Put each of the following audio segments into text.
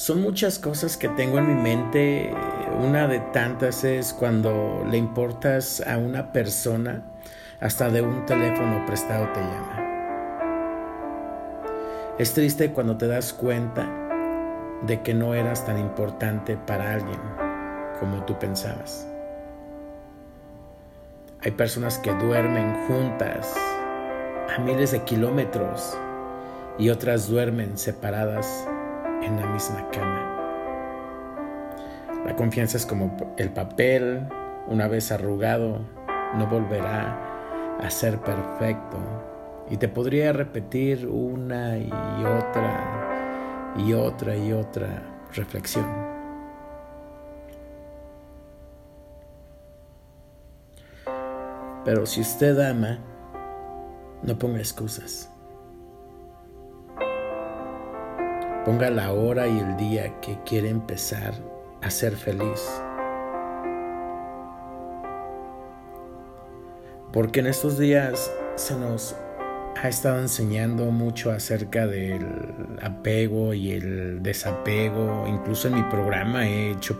Son muchas cosas que tengo en mi mente. Una de tantas es cuando le importas a una persona, hasta de un teléfono prestado te llama. Es triste cuando te das cuenta de que no eras tan importante para alguien como tú pensabas. Hay personas que duermen juntas a miles de kilómetros y otras duermen separadas en la misma cama. La confianza es como el papel, una vez arrugado, no volverá a ser perfecto. Y te podría repetir una y otra y otra y otra reflexión. Pero si usted ama, no ponga excusas. Ponga la hora y el día que quiere empezar a ser feliz. Porque en estos días se nos ha estado enseñando mucho acerca del apego y el desapego. Incluso en mi programa he hecho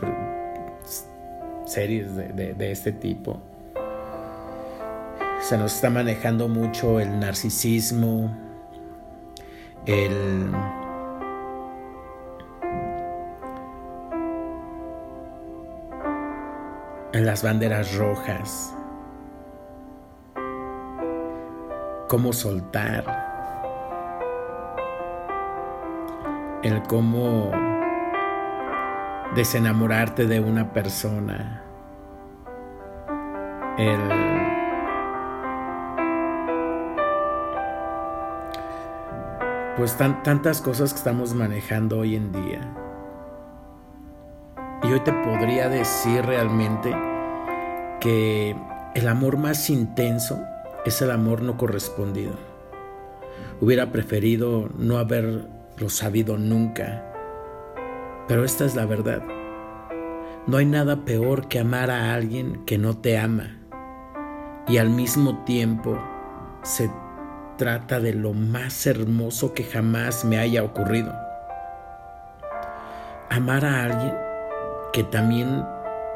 series de, este tipo. Se nos está manejando mucho el narcisismo, el en las banderas rojas, cómo soltar, el cómo desenamorarte de una persona, el pues tantas cosas que estamos manejando hoy en día. Y hoy te podría decir realmente que el amor más intenso es el amor no correspondido. Hubiera preferido no haberlo sabido nunca, pero esta es la verdad. No hay nada peor que amar a alguien que no te ama y al mismo tiempo se trata de lo más hermoso que jamás me haya ocurrido. Amar a alguien que también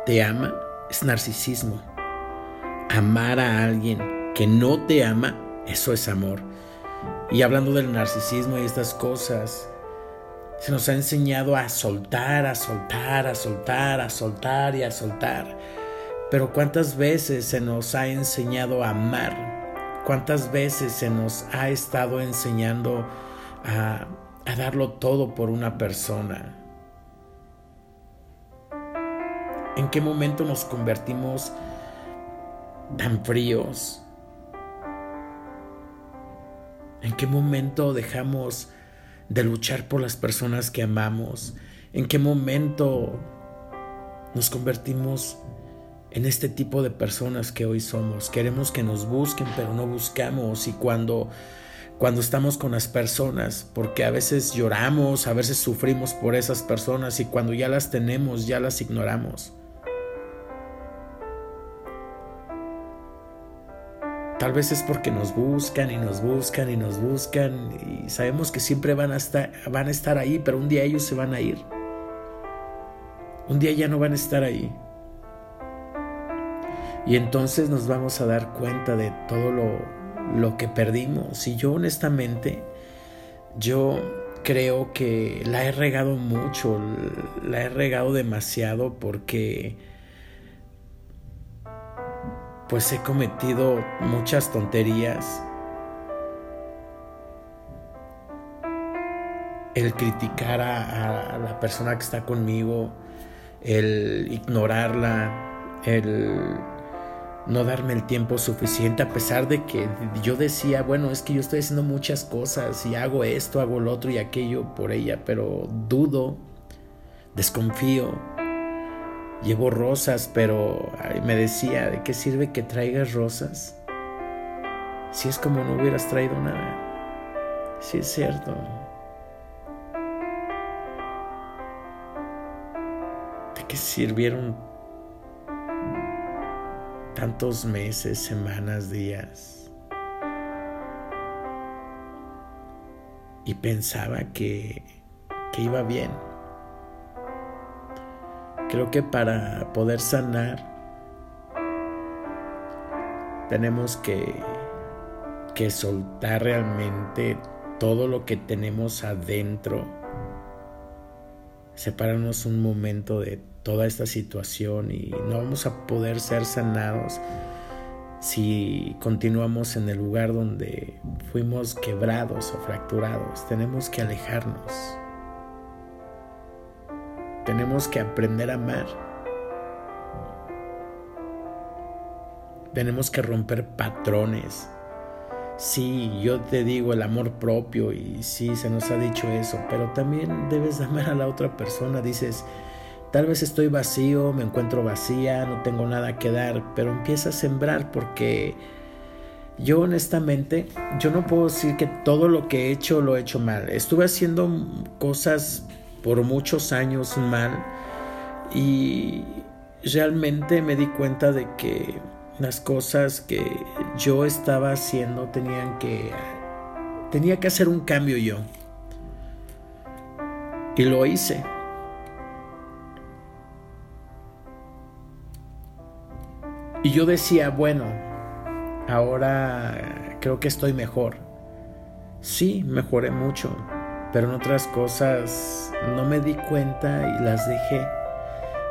te ama es narcisismo. Amar a alguien que no te ama, eso es amor. Y hablando del narcisismo y estas cosas, se nos ha enseñado a soltar, a soltar, a soltar, a soltar y a soltar. Pero ¿cuántas veces se nos ha enseñado a amar? ¿Cuántas veces se nos ha estado enseñando a, a darlo todo por una persona? ¿En qué momento nos convertimos tan fríos? ¿En qué momento dejamos de luchar por las personas que amamos? ¿En qué momento nos convertimos en este tipo de personas que hoy somos? Queremos que nos busquen, pero no buscamos. Y cuando, cuando estamos con las personas, porque a veces lloramos, a veces sufrimos por esas personas y cuando ya las tenemos, ya las ignoramos. Tal vez es porque nos buscan y nos buscan y nos buscan y sabemos que siempre van a estar, van a estar ahí, pero un día ellos se van a ir. Un día ya no van a estar ahí. Y entonces nos vamos a dar cuenta de todo lo, lo que perdimos. Y yo honestamente, yo creo que la he regado mucho, la he regado demasiado porque pues he cometido muchas tonterías. El criticar a, la persona que está conmigo, el ignorarla, el no darme el tiempo suficiente a pesar de que yo decía, bueno, es que yo estoy haciendo muchas cosas y hago esto, hago lo otro y aquello por ella, pero dudo, desconfío Llevo rosas, pero me decía, ¿de qué sirve que traigas rosas? Si es como no hubieras traído nada. Si es cierto. ¿De qué sirvieron tantos meses, semanas, días? Y pensaba que, que iba bien creo que para poder sanar tenemos que, que soltar realmente todo lo que tenemos adentro, separarnos un momento de toda esta situación y no vamos a poder ser sanados si continuamos en el lugar donde fuimos quebrados o fracturados. Tenemos que alejarnos. Tenemos que aprender a amar. Tenemos que romper patrones. Sí, yo te digo el amor propio y sí, se nos ha dicho eso, pero también debes amar a la otra persona. Dices, Tal vez estoy vacío, me encuentro vacía, no tengo nada que dar, pero empieza a sembrar porque yo honestamente, yo no puedo decir que todo lo que he hecho lo he hecho mal. Estuve haciendo cosas por muchos años mal y realmente me di cuenta de que las cosas que yo estaba haciendo tenían que tenía que hacer un cambio yo. Y lo hice. Y yo decía, bueno, ahora creo que estoy mejor. Sí, mejoré mucho, pero en otras cosas no me di cuenta y las dejé.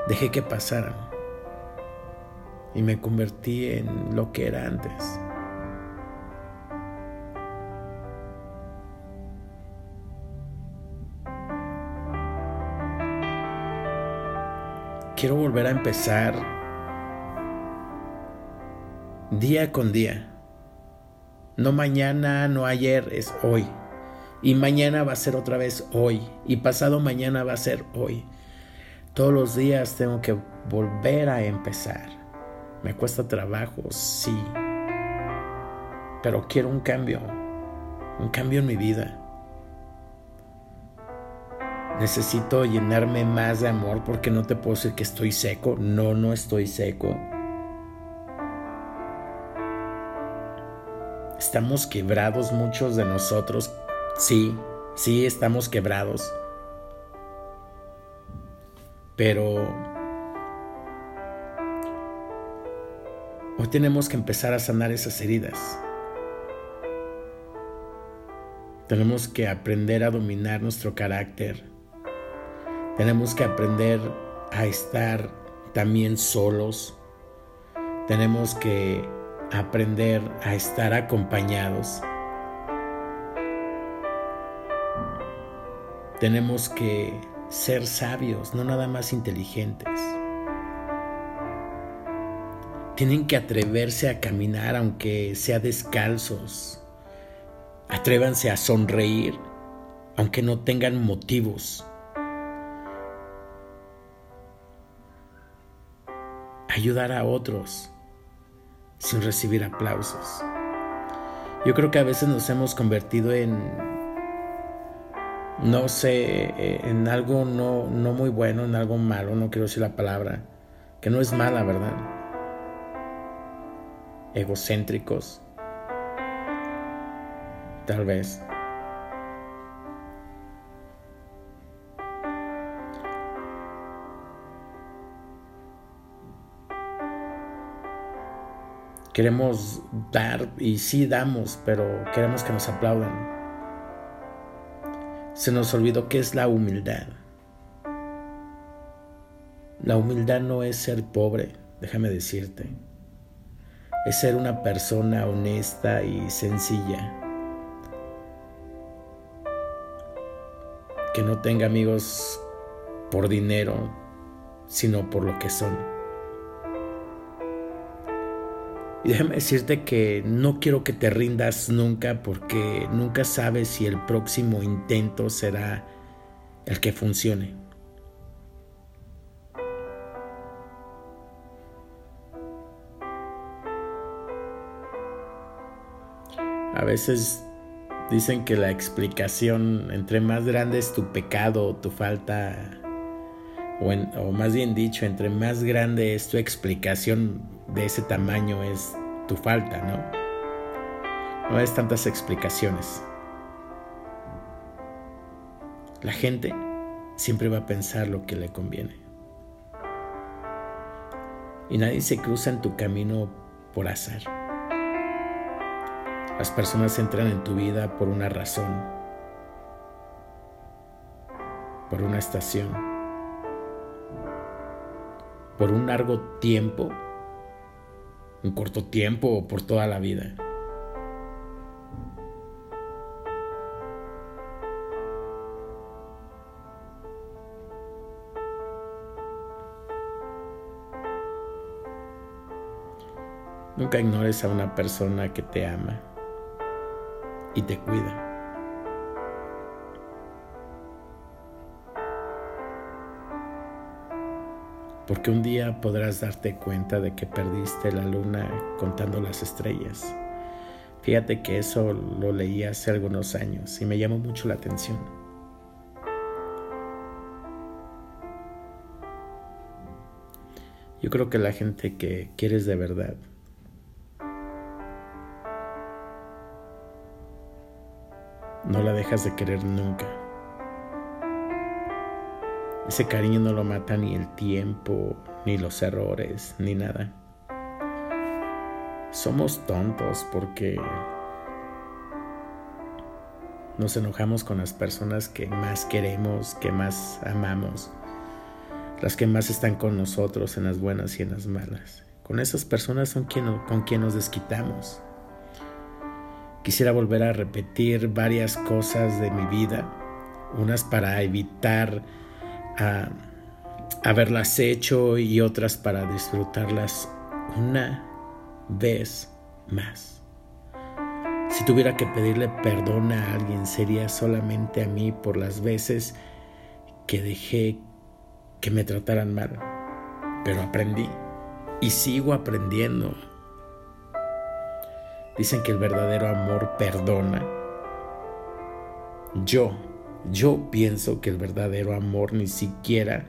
Dejé que pasaran. Y me convertí en lo que era antes. Quiero volver a empezar día con día. No mañana, no ayer, es hoy. Y mañana va a ser otra vez hoy. Y pasado mañana va a ser hoy. Todos los días tengo que volver a empezar. Me cuesta trabajo, sí. Pero quiero un cambio. Un cambio en mi vida. Necesito llenarme más de amor porque no te puedo decir que estoy seco. No, no estoy seco. Estamos quebrados muchos de nosotros. Sí, sí estamos quebrados. Pero hoy tenemos que empezar a sanar esas heridas. Tenemos que aprender a dominar nuestro carácter. Tenemos que aprender a estar también solos. Tenemos que aprender a estar acompañados. Tenemos que ser sabios, no nada más inteligentes. Tienen que atreverse a caminar aunque sea descalzos. Atrévanse a sonreír aunque no tengan motivos. Ayudar a otros sin recibir aplausos. Yo creo que a veces nos hemos convertido en, no sé, eh, en algo no, no muy bueno, en algo malo, no quiero decir la palabra, que no es mala, ¿verdad? Egocéntricos, tal vez. Queremos dar y sí damos, pero queremos que nos aplaudan. Se nos olvidó que es la humildad. La humildad no es ser pobre, déjame decirte. Es ser una persona honesta y sencilla. Que no tenga amigos por dinero, sino por lo que son. Y déjame decirte que no quiero que te rindas nunca porque nunca sabes si el próximo intento será el que funcione. A veces dicen que la explicación, entre más grande es tu pecado tu falta, o, más bien dicho, entre más grande es tu explicación, de ese tamaño es tu falta, ¿no? No es tantas explicaciones. La gente siempre va a pensar lo que le conviene. Y nadie se cruza en tu camino por azar. Las personas entran en tu vida por una razón, por una estación, por un largo tiempo, un corto tiempo o por toda la vida. Nunca ignores a una persona que te ama y te cuida. Porque un día podrás darte cuenta de que perdiste la luna contando las estrellas. Fíjate que eso lo leí hace algunos años y me llamó mucho la atención. Yo creo que la gente que quieres de verdad no la dejas de querer nunca. Ese cariño no lo mata ni el tiempo, ni los errores, ni nada. Somos tontos porque nos enojamos con las personas que más queremos, que más amamos, las que más están con nosotros en las buenas y en las malas. Con esas personas son con quien nos desquitamos. Quisiera volver a repetir varias cosas de mi vida, unas para evitar a, haberlas hecho y otras para disfrutarlas una vez más. Si tuviera que pedirle perdón a alguien sería solamente a mí por las veces que dejé que me trataran mal. Pero aprendí y sigo aprendiendo Dicen que el verdadero amor perdona. Yo, yo pienso que el verdadero amor ni siquiera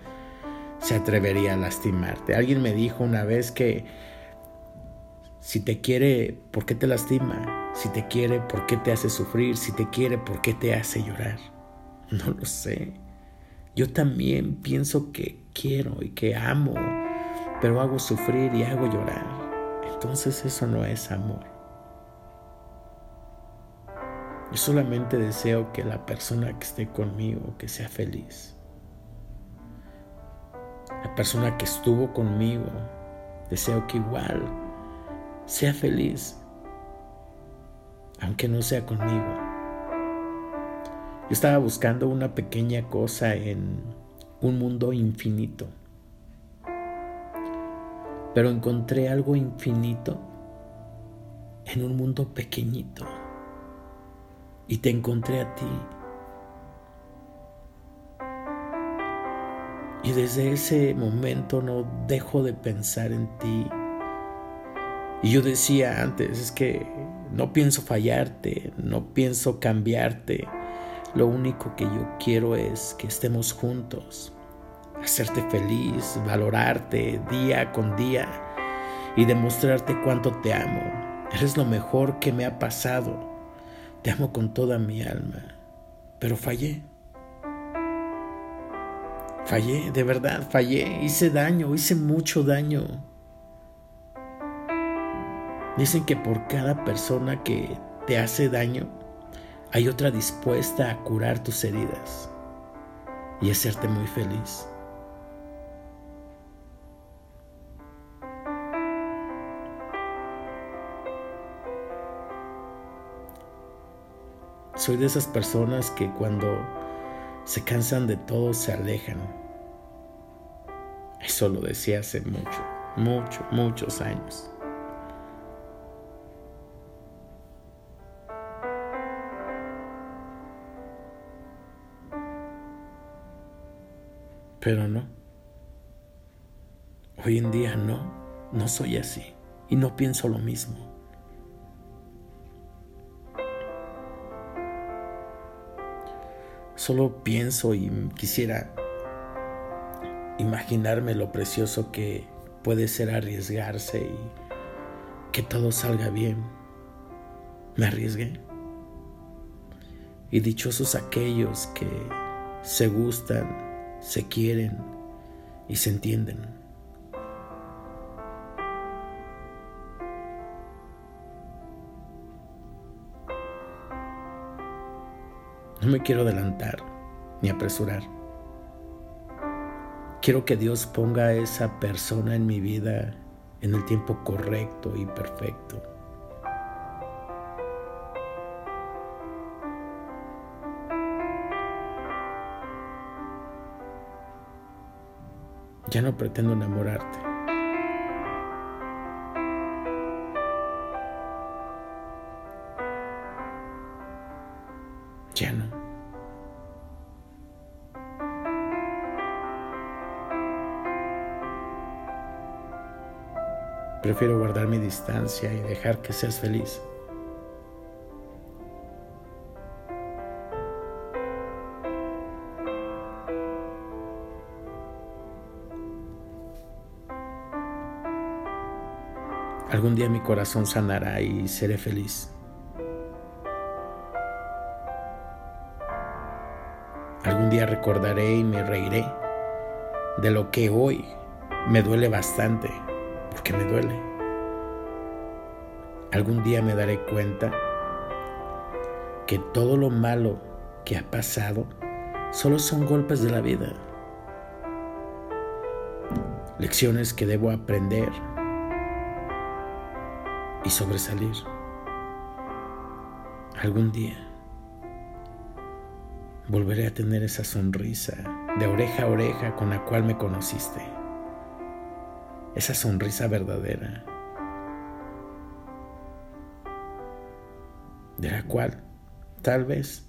se atrevería a lastimarte. Alguien me dijo una vez que si te quiere, ¿por qué te lastima? Si te quiere, ¿por qué te hace sufrir? Si te quiere, ¿por qué te hace llorar? No lo sé. Yo también pienso que quiero y que amo, pero hago sufrir y hago llorar. Entonces eso no es amor. Yo solamente deseo que la persona que esté conmigo, que sea feliz. La persona que estuvo conmigo, deseo que igual sea feliz, aunque no sea conmigo. Yo estaba buscando una pequeña cosa en un mundo infinito, pero encontré algo infinito en un mundo pequeñito y te encontré a ti. Y desde ese momento no dejo de pensar en ti. Y yo decía antes, es que no pienso fallarte, no pienso cambiarte. Lo único que yo quiero es que estemos juntos, hacerte feliz, valorarte día con día y demostrarte cuánto te amo. Eres lo mejor que me ha pasado. Te amo con toda mi alma, pero fallé. Fallé, de verdad, fallé, hice daño, hice mucho daño. Dicen que por cada persona que te hace daño, hay otra dispuesta a curar tus heridas y hacerte muy feliz. Soy de esas personas que cuando se cansan de todo se alejan. Eso lo decía hace mucho, mucho, muchos años. Pero no. Hoy en día no, no soy así y no pienso lo mismo. Solo pienso y quisiera imaginarme lo precioso que puede ser arriesgarse y que todo salga bien. Me arriesgué. Y dichosos aquellos que se gustan, se quieren y se entienden. No me quiero adelantar ni apresurar. Quiero que Dios ponga a esa persona en mi vida en el tiempo correcto y perfecto. Ya no pretendo enamorarte. Prefiero guardar mi distancia y dejar que seas feliz. Algún día mi corazón sanará y seré feliz. Algún día recordaré y me reiré de lo que hoy me duele bastante, porque me duele. Algún día me daré cuenta que todo lo malo que ha pasado solo son golpes de la vida, lecciones que debo aprender y sobresalir. Algún día volveré a tener esa sonrisa de oreja a oreja con la cual me conociste. Esa sonrisa verdadera, de la cual tal vez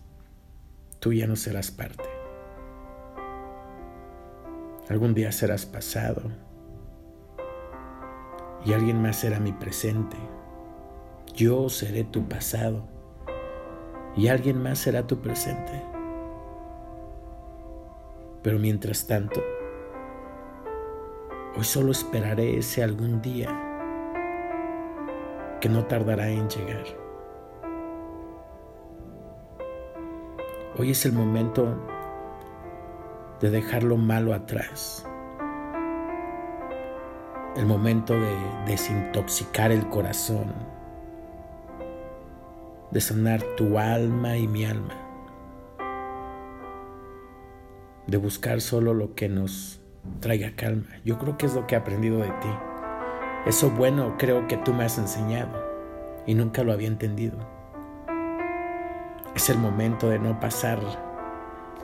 tú ya no serás parte. Algún día serás pasado y alguien más será mi presente. Yo seré tu pasado y alguien más será tu presente. Pero mientras tanto, hoy solo esperaré ese algún día que no tardará en llegar. Hoy es el momento de dejar lo malo atrás. El momento de desintoxicar el corazón de sanar tu alma y mi alma, de buscar solo lo que nos traiga calma. Yo creo que es lo que he aprendido de ti. Eso bueno creo que tú me has enseñado y nunca lo había entendido. Es el momento de no pasar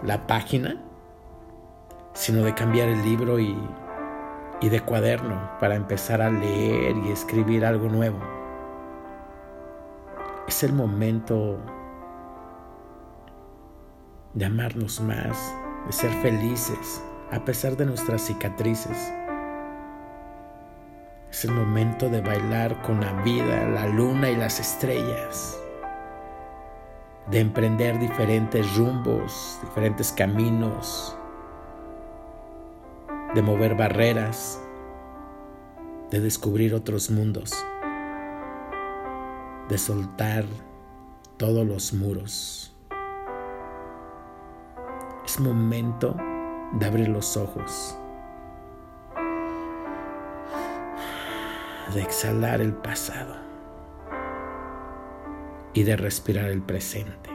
la página, sino de cambiar el libro y, y de cuaderno para empezar a leer y escribir algo nuevo. Es el momento de amarnos más, de ser felices a pesar de nuestras cicatrices. Es el momento de bailar con la vida, la luna y las estrellas. De emprender diferentes rumbos, diferentes caminos. De mover barreras. De descubrir otros mundos de soltar todos los muros. Es momento de abrir los ojos, de exhalar el pasado y de respirar el presente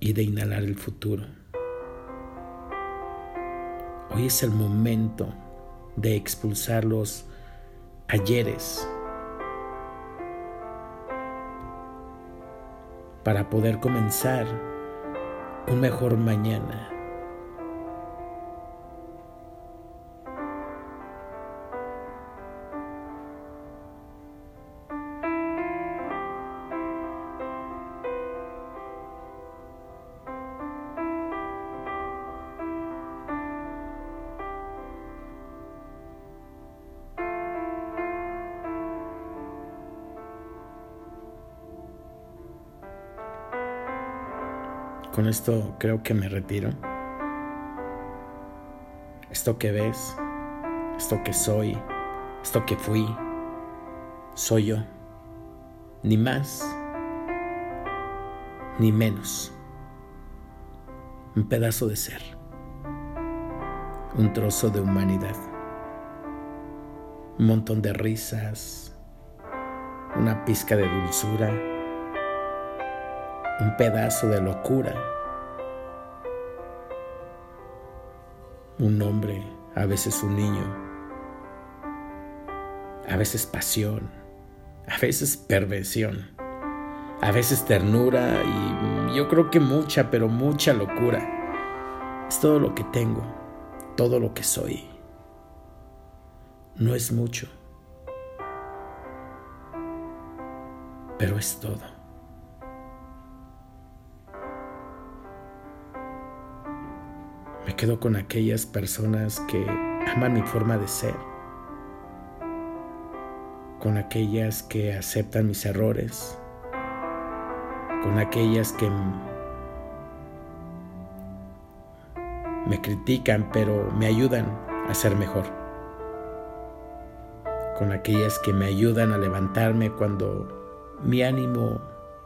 y de inhalar el futuro. Hoy es el momento de expulsar los ayeres para poder comenzar un mejor mañana. Esto creo que me retiro. Esto que ves, esto que soy, esto que fui, soy yo. Ni más, ni menos. Un pedazo de ser. Un trozo de humanidad. Un montón de risas. Una pizca de dulzura un pedazo de locura. Un hombre, a veces un niño, a veces pasión, a veces perversión, a veces ternura y yo creo que mucha, pero mucha locura. Es todo lo que tengo, todo lo que soy. No es mucho, pero es todo. Me quedo con aquellas personas que aman mi forma de ser, con aquellas que aceptan mis errores, con aquellas que me critican pero me ayudan a ser mejor, con aquellas que me ayudan a levantarme cuando mi ánimo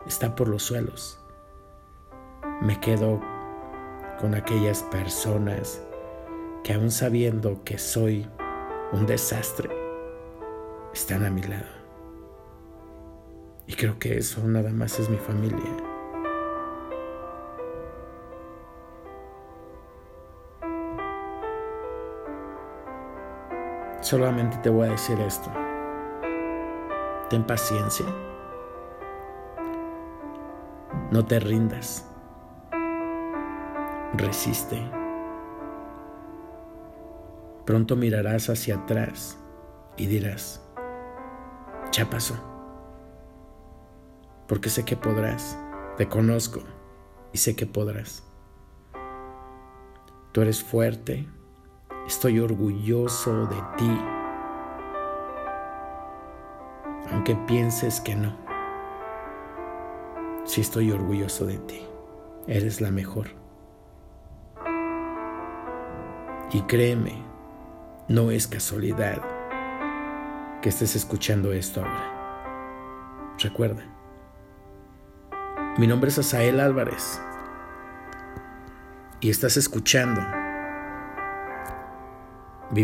está por los suelos. Me quedo con aquellas personas que aún sabiendo que soy un desastre, están a mi lado. Y creo que eso nada más es mi familia. Solamente te voy a decir esto. Ten paciencia. No te rindas resiste. Pronto mirarás hacia atrás y dirás, ya porque sé que podrás, te conozco y sé que podrás. Tú eres fuerte, estoy orgulloso de ti, aunque pienses que no. Sí estoy orgulloso de ti, eres la mejor. Y créeme, no es casualidad que estés escuchando esto ahora. Recuerda, mi nombre es Asael Álvarez y estás escuchando